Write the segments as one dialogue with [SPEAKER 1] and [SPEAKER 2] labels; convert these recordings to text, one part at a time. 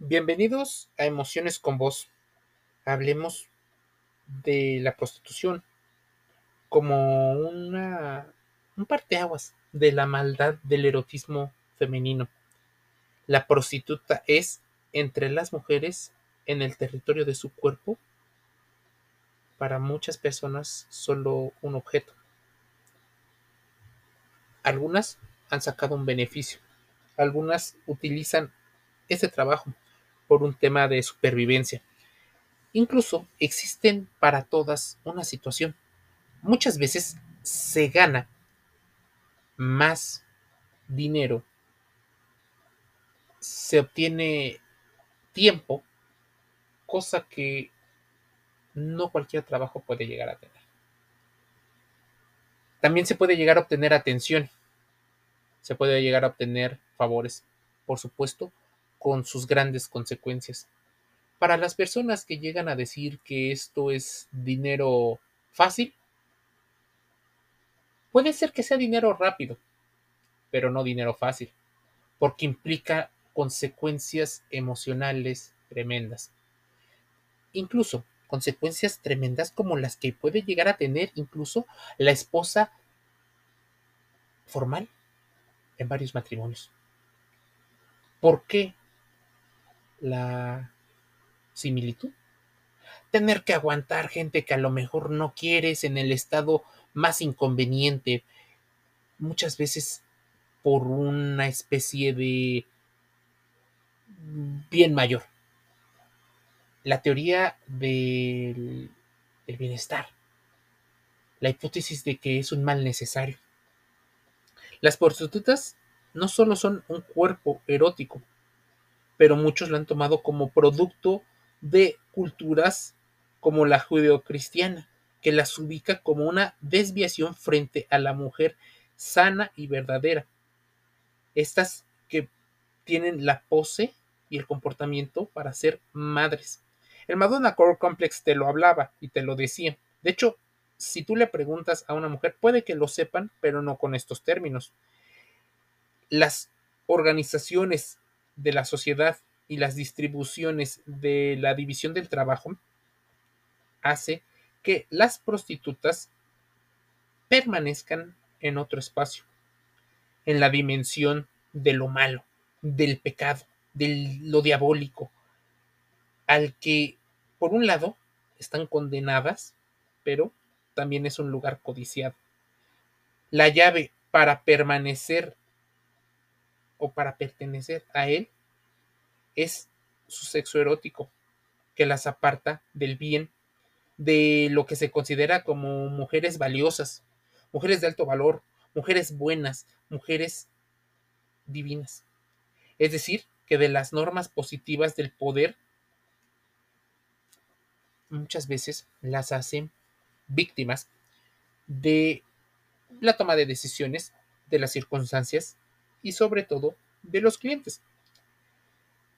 [SPEAKER 1] Bienvenidos a Emociones con Vos. Hablemos de la prostitución como una un parteaguas de la maldad del erotismo femenino. La prostituta es entre las mujeres en el territorio de su cuerpo para muchas personas solo un objeto. Algunas han sacado un beneficio, algunas utilizan ese trabajo por un tema de supervivencia. Incluso existen para todas una situación. Muchas veces se gana más dinero, se obtiene tiempo, cosa que no cualquier trabajo puede llegar a tener. También se puede llegar a obtener atención, se puede llegar a obtener favores, por supuesto, con sus grandes consecuencias. Para las personas que llegan a decir que esto es dinero fácil, puede ser que sea dinero rápido, pero no dinero fácil, porque implica consecuencias emocionales tremendas. Incluso consecuencias tremendas como las que puede llegar a tener incluso la esposa formal en varios matrimonios. ¿Por qué la similitud. Tener que aguantar gente que a lo mejor no quieres en el estado más inconveniente, muchas veces por una especie de bien mayor. La teoría del, bienestar, la hipótesis de que es un mal necesario. Las prostitutas no solo son un cuerpo erótico, pero muchos lo han tomado como producto de culturas como la judeocristiana, que las ubica como una desviación frente a la mujer sana y verdadera. Estas que tienen la pose y el comportamiento para ser madres. El Madonna Core Complex te lo hablaba y te lo decía. De hecho, si tú le preguntas a una mujer, puede que lo sepan, pero no con estos términos. Las organizaciones de la sociedad y las distribuciones de la división del trabajo hace que las prostitutas permanezcan en otro espacio, en la dimensión de lo malo, del pecado, de lo diabólico, al que, por un lado, están condenadas, pero también es un lugar codiciado. La llave para permanecer o para pertenecer a él es su sexo erótico, que las aparta del bien, de lo que se considera como mujeres valiosas, mujeres de alto valor, mujeres buenas, mujeres divinas. Es decir, que de las normas positivas del poder muchas veces las hacen víctimas de la toma de decisiones, de las circunstancias y sobre todo de los clientes.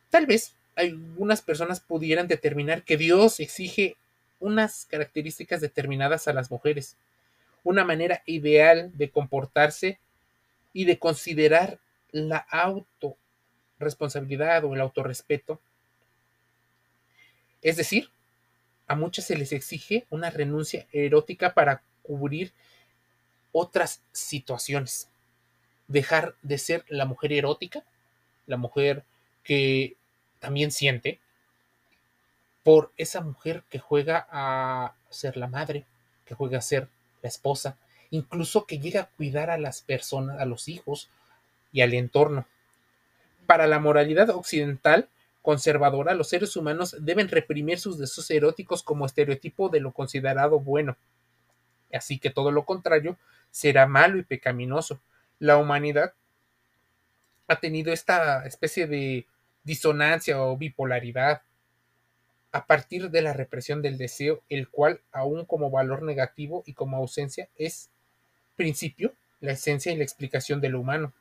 [SPEAKER 1] Tal vez algunas personas pudieran determinar que Dios exige unas características determinadas a las mujeres, una manera ideal de comportarse y de considerar la autorresponsabilidad o el autorrespeto. Es decir, a muchas se les exige una renuncia erótica para cubrir otras situaciones. Dejar de ser la mujer erótica, la mujer que también siente por esa mujer que juega a ser la madre, que juega a ser la esposa, incluso que llega a cuidar a las personas, a los hijos y al entorno. Para la moralidad occidental conservadora, los seres humanos deben reprimir sus deseos eróticos como estereotipo de lo considerado bueno. Así que todo lo contrario será malo y pecaminoso. La humanidad ha tenido esta especie de disonancia o bipolaridad a partir de la represión del deseo, el cual, aún como valor negativo y como ausencia, es principio, la esencia y la explicación de lo humano.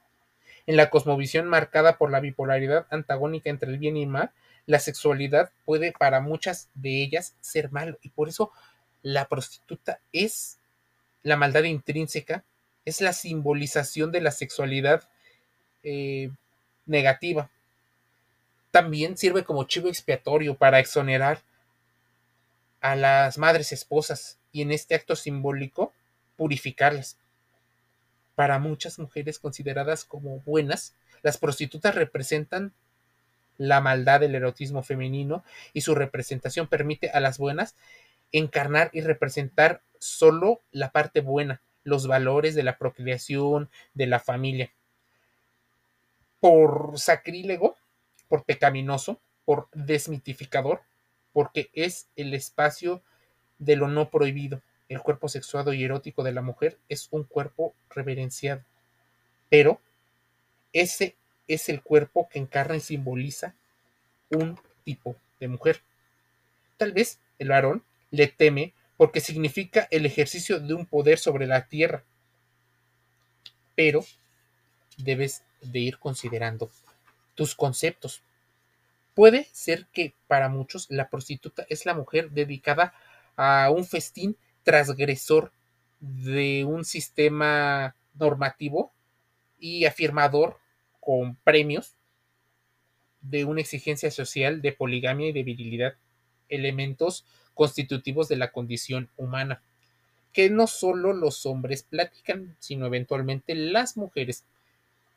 [SPEAKER 1] En la cosmovisión marcada por la bipolaridad antagónica entre el bien y el mal, la sexualidad puede para muchas de ellas ser malo y por eso la prostituta es la maldad intrínseca, es la simbolización de la sexualidad eh, negativa, También sirve como chivo expiatorio para exonerar a las madres esposas y en este acto simbólico purificarlas. Para muchas mujeres consideradas como buenas, las prostitutas representan la maldad del erotismo femenino y su representación permite a las buenas encarnar y representar solo la parte buena, los valores de la procreación, de la familia. Por sacrílego, por pecaminoso, por desmitificador, porque es el espacio de lo no prohibido. El cuerpo sexuado y erótico de la mujer es un cuerpo reverenciado, pero ese es el cuerpo que encarna y simboliza un tipo de mujer. Tal vez el varón le teme porque significa el ejercicio de un poder sobre la tierra, pero debes de ir considerando tus conceptos. Puede ser que para muchos la prostituta es la mujer dedicada a un festín transgresor de un sistema normativo y afirmador con premios de una exigencia social de poligamia y de virilidad, elementos constitutivos de la condición humana, que no solo los hombres platican, sino eventualmente las mujeres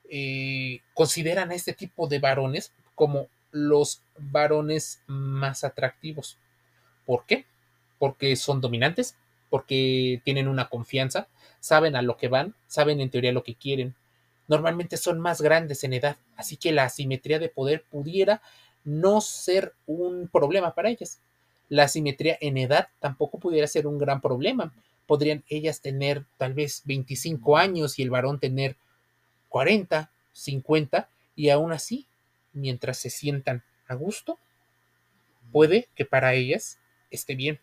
[SPEAKER 1] eh, consideran a este tipo de varones como los varones más atractivos. ¿Por qué? Porque son dominantes, porque tienen una confianza, saben a lo que van, saben en teoría lo que quieren. Normalmente son más grandes en edad, así que la asimetría de poder pudiera no ser un problema para ellas. La asimetría en edad tampoco pudiera ser un gran problema. Podrían ellas tener tal vez 25 años y el varón tener 40, 50 y aún así, mientras se sientan a gusto, puede que para ellas esté bien.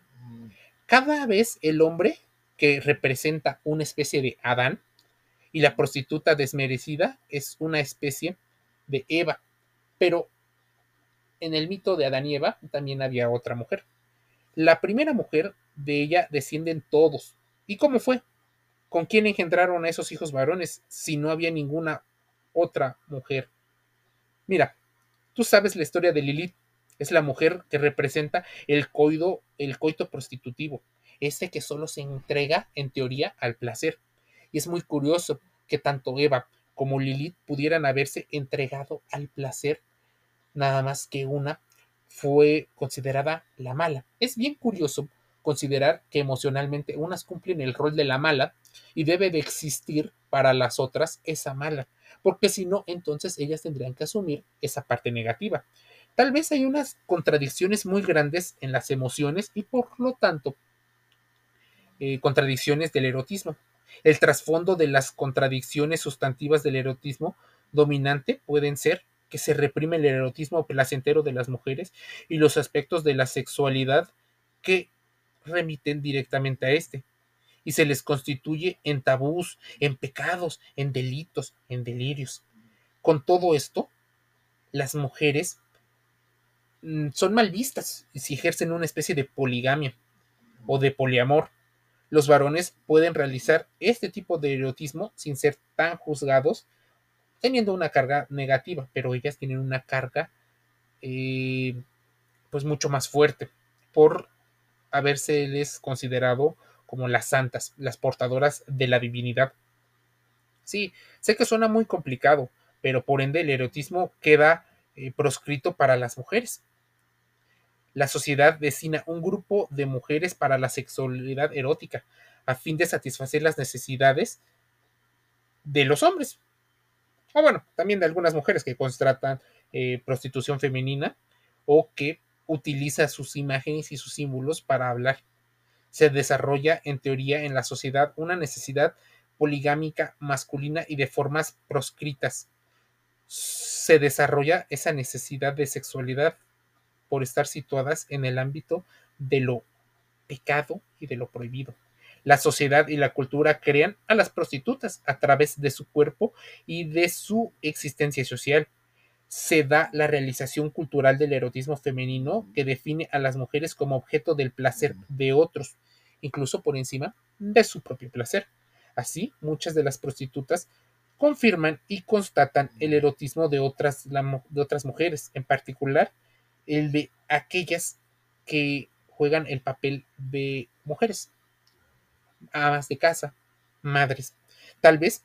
[SPEAKER 1] Cada vez el hombre que representa una especie de Adán y la prostituta desmerecida es una especie de Eva. Pero en el mito de Adán y Eva también había otra mujer. La primera mujer de ella descienden todos. ¿Y cómo fue? ¿Con quién engendraron a esos hijos varones si no había ninguna otra mujer? Mira, tú sabes la historia de Lilith. Es la mujer que representa el coito, el coito prostitutivo, ese que solo se entrega en teoría al placer. Y es muy curioso que tanto Eva como Lilith pudieran haberse entregado al placer, nada más que una fue considerada la mala. Es bien curioso considerar que emocionalmente unas cumplen el rol de la mala y debe de existir para las otras esa mala, porque si no, entonces ellas tendrían que asumir esa parte negativa. Tal vez hay unas contradicciones muy grandes en las emociones y por lo tanto eh, contradicciones del erotismo. El trasfondo de las contradicciones sustantivas del erotismo dominante pueden ser que se reprime el erotismo placentero de las mujeres y los aspectos de la sexualidad que remiten directamente a este, y se les constituye en tabús, en pecados, en delitos, en delirios. Con todo esto, las mujeres Mm, son mal vistas si ejercen una especie de poligamia o de poliamor. Los varones pueden realizar este tipo de erotismo sin ser tan juzgados, teniendo una carga negativa, pero ellas tienen una carga eh, pues mucho más fuerte por habérseles considerado como las santas, las portadoras de la divinidad. Sí, sé que suena muy complicado, pero por ende el erotismo queda eh, proscrito para las mujeres. La sociedad destina un grupo de mujeres para la sexualidad erótica, a fin de satisfacer las necesidades de los hombres. O bueno, también de algunas mujeres que contratan eh, prostitución femenina o que utiliza sus imágenes y sus símbolos para hablar. Se desarrolla en teoría en la sociedad una necesidad poligámica masculina y de formas proscritas se desarrolla esa necesidad de sexualidad por estar situadas en el ámbito de lo pecado y de lo prohibido. La sociedad y la cultura crean a las prostitutas a través de su cuerpo y de su existencia social. Se da la realización cultural del erotismo femenino que define a las mujeres como objeto del placer de otros, incluso por encima de su propio placer. Así, muchas de las prostitutas confirman y constatan el erotismo de otras, de otras mujeres, en particular el de aquellas que juegan el papel de mujeres, amas de casa, madres. Tal vez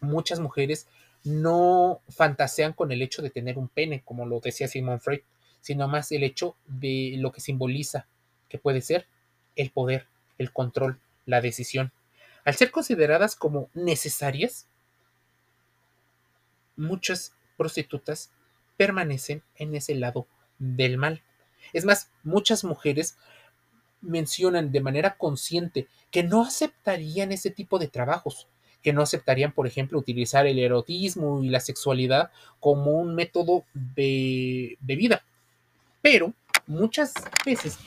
[SPEAKER 1] muchas mujeres no fantasean con el hecho de tener un pene, como lo decía Simon Freud, sino más el hecho de lo que simboliza, que puede ser el poder, el control, la decisión. Al ser consideradas como necesarias, muchas prostitutas permanecen en ese lado del mal. Es más, muchas mujeres mencionan de manera consciente que no aceptarían ese tipo de trabajos, que no aceptarían, por ejemplo, utilizar el erotismo y la sexualidad como un método de, de vida. Pero muchas veces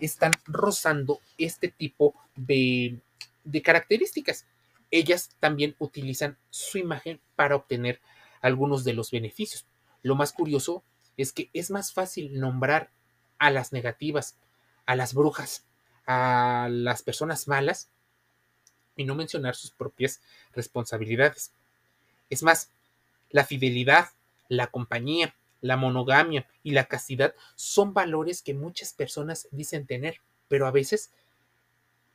[SPEAKER 1] están rozando este tipo de, de características. Ellas también utilizan su imagen para obtener algunos de los beneficios. Lo más curioso es que es más fácil nombrar a las negativas, a las brujas, a las personas malas y no mencionar sus propias responsabilidades. Es más, la fidelidad, la compañía, la monogamia y la castidad son valores que muchas personas dicen tener, pero a veces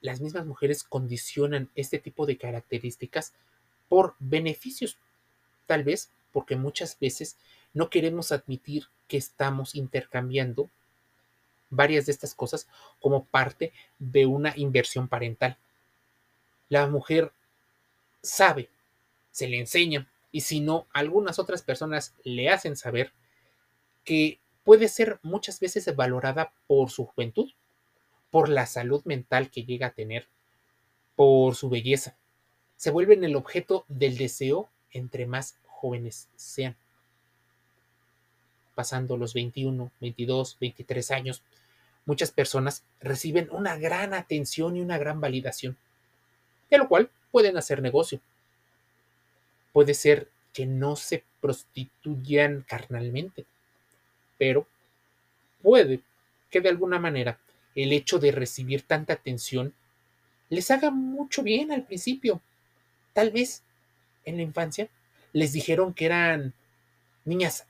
[SPEAKER 1] las mismas mujeres condicionan este tipo de características por beneficios, tal vez porque muchas veces no queremos admitir que estamos intercambiando varias de estas cosas como parte de una inversión parental. La mujer sabe, se le enseña, y si no, algunas otras personas le hacen saber que puede ser muchas veces valorada por su juventud, por la salud mental que llega a tener, por su belleza. Se vuelven el objeto del deseo entre más jóvenes sean. Pasando los 21, 22, 23 años, muchas personas reciben una gran atención y una gran validación, de lo cual pueden hacer negocio. Puede ser que no se prostituyan carnalmente, pero puede que de alguna manera el hecho de recibir tanta atención les haga mucho bien al principio. Tal vez en la infancia les dijeron que eran niñas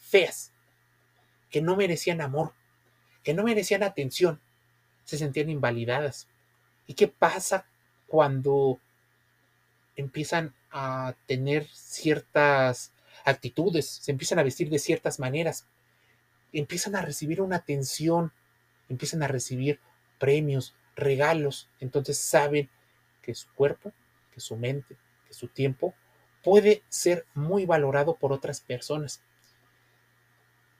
[SPEAKER 1] feas, que no merecían amor, que no merecían atención, se sentían invalidadas. ¿Y qué pasa cuando empiezan a tener ciertas actitudes, se empiezan a vestir de ciertas maneras, empiezan a recibir una atención, empiezan a recibir premios, regalos, entonces saben que su cuerpo, que su mente, que su tiempo puede ser muy valorado por otras personas.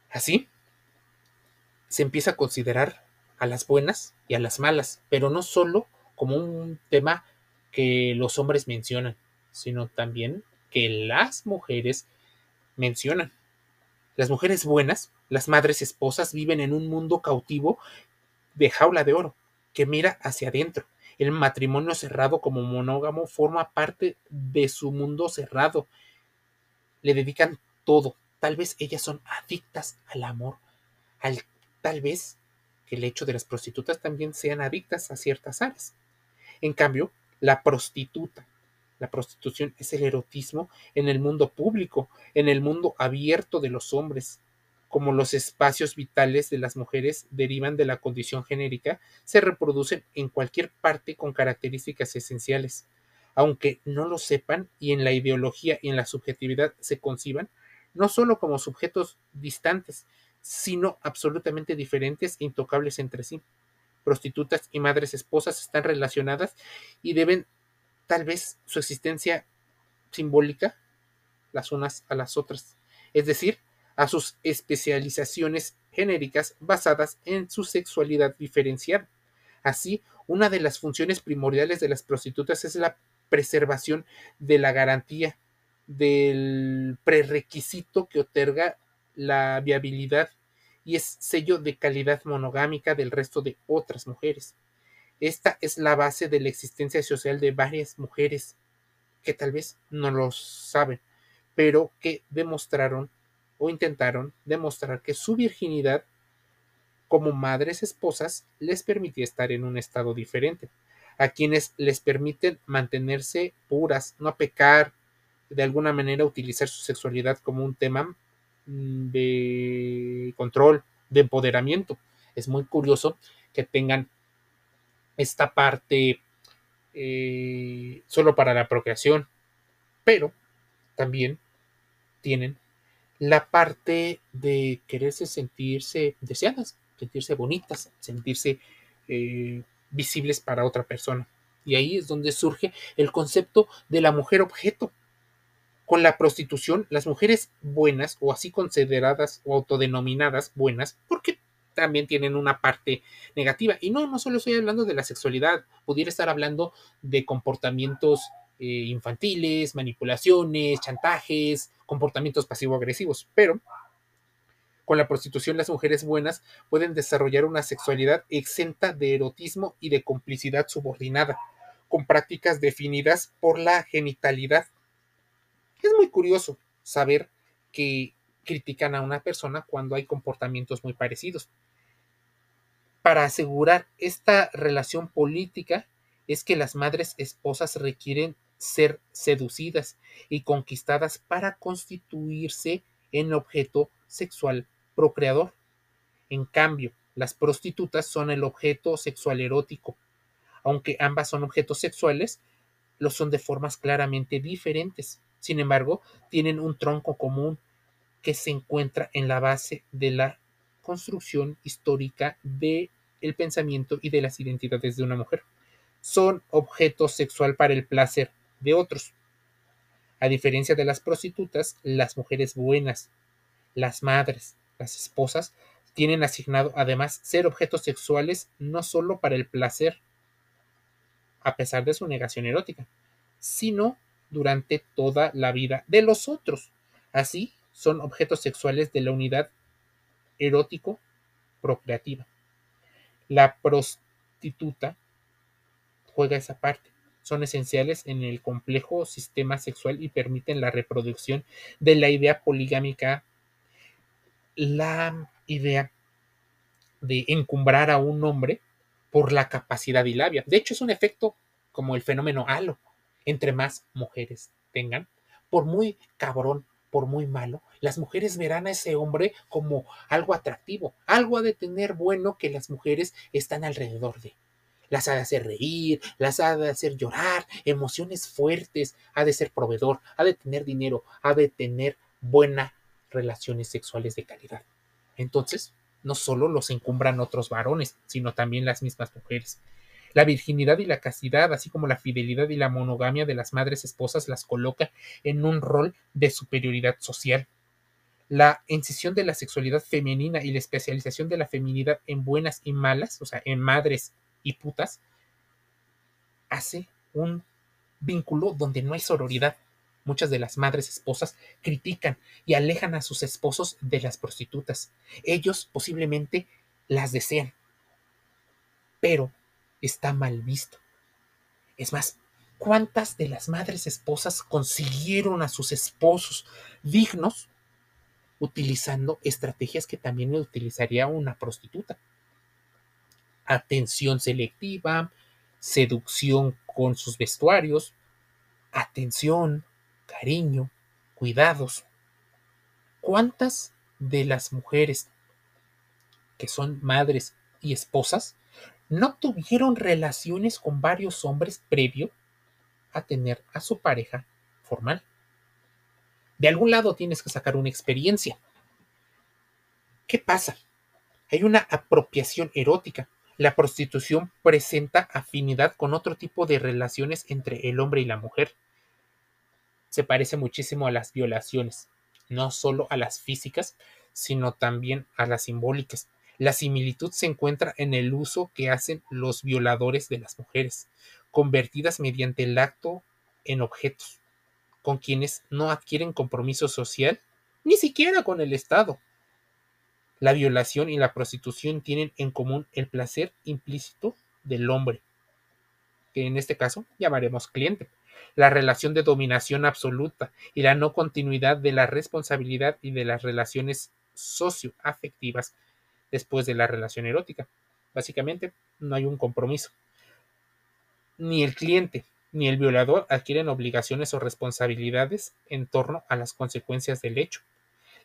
[SPEAKER 1] Así, se empieza a considerar a las buenas y a las malas, pero no solo como un tema que los hombres mencionan, sino también que las mujeres mencionan. Las mujeres buenas, las madres esposas, viven en un mundo cautivo de jaula de oro, que mira hacia adentro. El matrimonio cerrado como monógamo forma parte de su mundo cerrado. Le dedican todo. Tal vez ellas son adictas al amor. Al, tal vez que el hecho de las prostitutas también sean adictas a ciertas áreas. En cambio, la prostituta, la prostitución es el erotismo en el mundo público, en el mundo abierto de los hombres. Como los espacios vitales de las mujeres derivan de la condición genérica, se reproducen en cualquier parte con características esenciales. Aunque no lo sepan y en la ideología y en la subjetividad se conciban, no solo como sujetos distantes, sino absolutamente diferentes e intocables entre sí. Prostitutas y madres esposas están relacionadas y deben tal vez su existencia simbólica las unas a las otras, es decir, a sus especializaciones genéricas basadas en su sexualidad diferenciada. Así, una de las funciones primordiales de las prostitutas es la preservación de la garantía del prerequisito que otorga la viabilidad y es sello de calidad monogámica del resto de otras mujeres. Esta es la base de la existencia social de varias mujeres que tal vez no lo saben, pero que demostraron o intentaron demostrar que su virginidad como madres esposas les permitía estar en un estado diferente, a quienes les permiten mantenerse puras, no pecar, de alguna manera utilizar su sexualidad como un tema de control, de empoderamiento. Es muy curioso que tengan esta parte eh, solo para la procreación, pero también tienen la parte de quererse sentirse deseadas, sentirse bonitas, sentirse eh, visibles para otra persona. Y ahí es donde surge el concepto de la mujer objeto. Con la prostitución, las mujeres buenas, o así consideradas o autodenominadas buenas, porque también tienen una parte negativa. Y no, no solo estoy hablando de la sexualidad, pudiera estar hablando de comportamientos eh, infantiles, manipulaciones, chantajes, comportamientos pasivo-agresivos, pero con la prostitución, las mujeres buenas pueden desarrollar una sexualidad exenta de erotismo y de complicidad subordinada, con prácticas definidas por la genitalidad. Es muy curioso saber que critican a una persona cuando hay comportamientos muy parecidos. Para asegurar esta relación política es que las madres esposas requieren ser seducidas y conquistadas para constituirse en objeto sexual procreador. En cambio, las prostitutas son el objeto sexual erótico. Aunque ambas son objetos sexuales, lo son de formas claramente diferentes. Sin embargo, tienen un tronco común que se encuentra en la base de la construcción histórica del el pensamiento y de las identidades de una mujer. Son objeto sexual para el placer de otros. A diferencia de las prostitutas, las mujeres buenas, las madres, las esposas tienen asignado además ser objetos sexuales no solo para el placer, a pesar de su negación erótica, sino durante toda la vida de los otros. Así, son objetos sexuales de la unidad erótico procreativa. La prostituta juega esa parte. Son esenciales en el complejo sistema sexual y permiten la reproducción de la idea poligámica la idea de encumbrar a un hombre por la capacidad y labia. De hecho, es un efecto como el fenómeno halo. Entre más mujeres tengan, por muy cabrón, por muy malo, las mujeres verán a ese hombre como algo atractivo, algo ha de tener bueno que las mujeres están alrededor de. Las ha de hacer reír, las ha de hacer llorar, emociones fuertes, ha de ser proveedor, ha de tener dinero, ha de tener buena relaciones sexuales de calidad. Entonces, no solo los encumbran otros varones, sino también las mismas mujeres. La virginidad y la castidad, así como la fidelidad y la monogamia de las madres esposas, las coloca en un rol de superioridad social. La incisión de la sexualidad femenina y la especialización de la feminidad en buenas y malas, o sea, en madres y putas, hace un vínculo donde no hay sororidad, Muchas de las madres esposas critican y alejan a sus esposos de las prostitutas. Ellos posiblemente las desean, pero está mal visto. Es más, ¿cuántas de las madres esposas consiguieron a sus esposos dignos utilizando estrategias que también utilizaría una prostituta? Atención selectiva, seducción con sus vestuarios, atención, cariño, cuidados. ¿Cuántas de las mujeres que son madres y esposas no tuvieron relaciones con varios hombres previo a tener a su pareja formal? De algún lado tienes que sacar una experiencia. ¿Qué pasa? Hay una apropiación erótica. La prostitución presenta afinidad con otro tipo de relaciones entre el hombre y la mujer se parece muchísimo a las violaciones, no solo a las físicas, sino también a las simbólicas. La similitud se encuentra en el uso que hacen los violadores de las mujeres, convertidas mediante el acto en objetos, con quienes no adquieren compromiso social, ni siquiera con el Estado. La violación y la prostitución tienen en común el placer implícito del hombre, que en este caso llamaremos cliente la relación de dominación absoluta y la no continuidad de la responsabilidad y de las relaciones socioafectivas después de la relación erótica. Básicamente, no hay un compromiso. Ni el cliente ni el violador adquieren obligaciones o responsabilidades en torno a las consecuencias del hecho.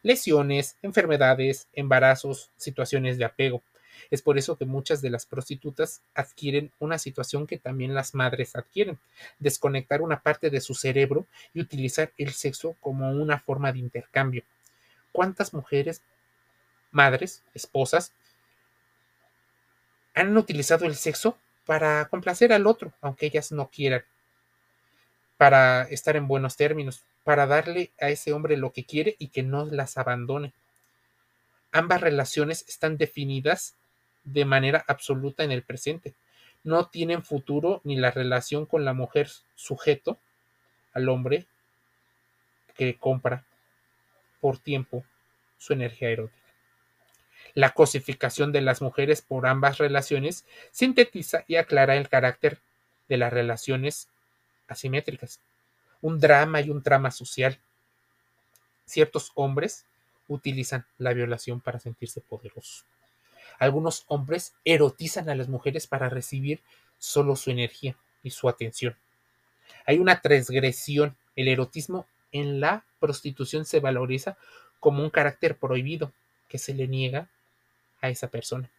[SPEAKER 1] Lesiones, enfermedades, embarazos, situaciones de apego. Es por eso que muchas de las prostitutas adquieren una situación que también las madres adquieren, desconectar una parte de su cerebro y utilizar el sexo como una forma de intercambio. ¿Cuántas mujeres, madres, esposas, han utilizado el sexo para complacer al otro, aunque ellas no quieran? para estar en buenos términos, para darle a ese hombre lo que quiere y que no las abandone. Ambas relaciones están definidas de manera absoluta en el presente. No tienen futuro ni la relación con la mujer sujeto al hombre que compra por tiempo su energía erótica. La cosificación de las mujeres por ambas relaciones sintetiza y aclara el carácter de las relaciones asimétricas, un drama y un trama social. Ciertos hombres utilizan la violación para sentirse poderosos. Algunos hombres erotizan a las mujeres para recibir solo su energía y su atención. Hay una transgresión. El erotismo en la prostitución se valoriza como un carácter prohibido que se le niega a esa persona.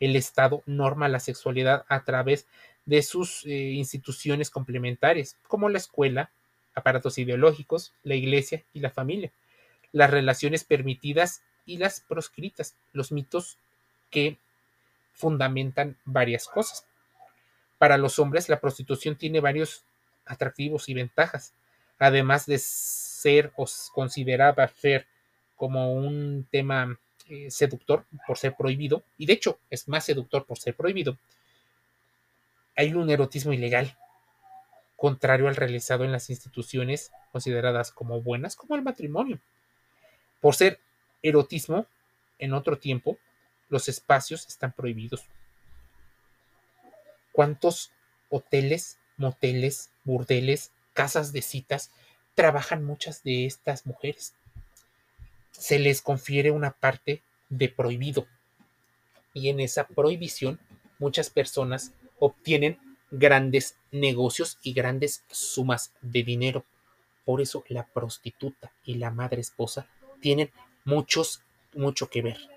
[SPEAKER 1] El Estado norma la sexualidad a través de sus eh, instituciones complementarias, como la escuela, aparatos ideológicos, la iglesia y la familia, las relaciones permitidas y las proscritas, los mitos que fundamentan varias cosas. Para los hombres, la prostitución tiene varios atractivos y ventajas, además de ser o considerada ser como un tema eh, seductor por ser prohibido, y de hecho es más seductor por ser prohibido, hay un erotismo ilegal, contrario al realizado en las instituciones consideradas como buenas, como el matrimonio. Por ser erotismo, en otro tiempo, los espacios están prohibidos. ¿Cuántos hoteles, moteles, burdeles, casas de citas trabajan muchas de estas mujeres? Se les confiere una parte de prohibido. Y en esa prohibición muchas personas obtienen grandes negocios y grandes sumas de dinero. Por eso la prostituta y la madre esposa tienen muchos, mucho que ver.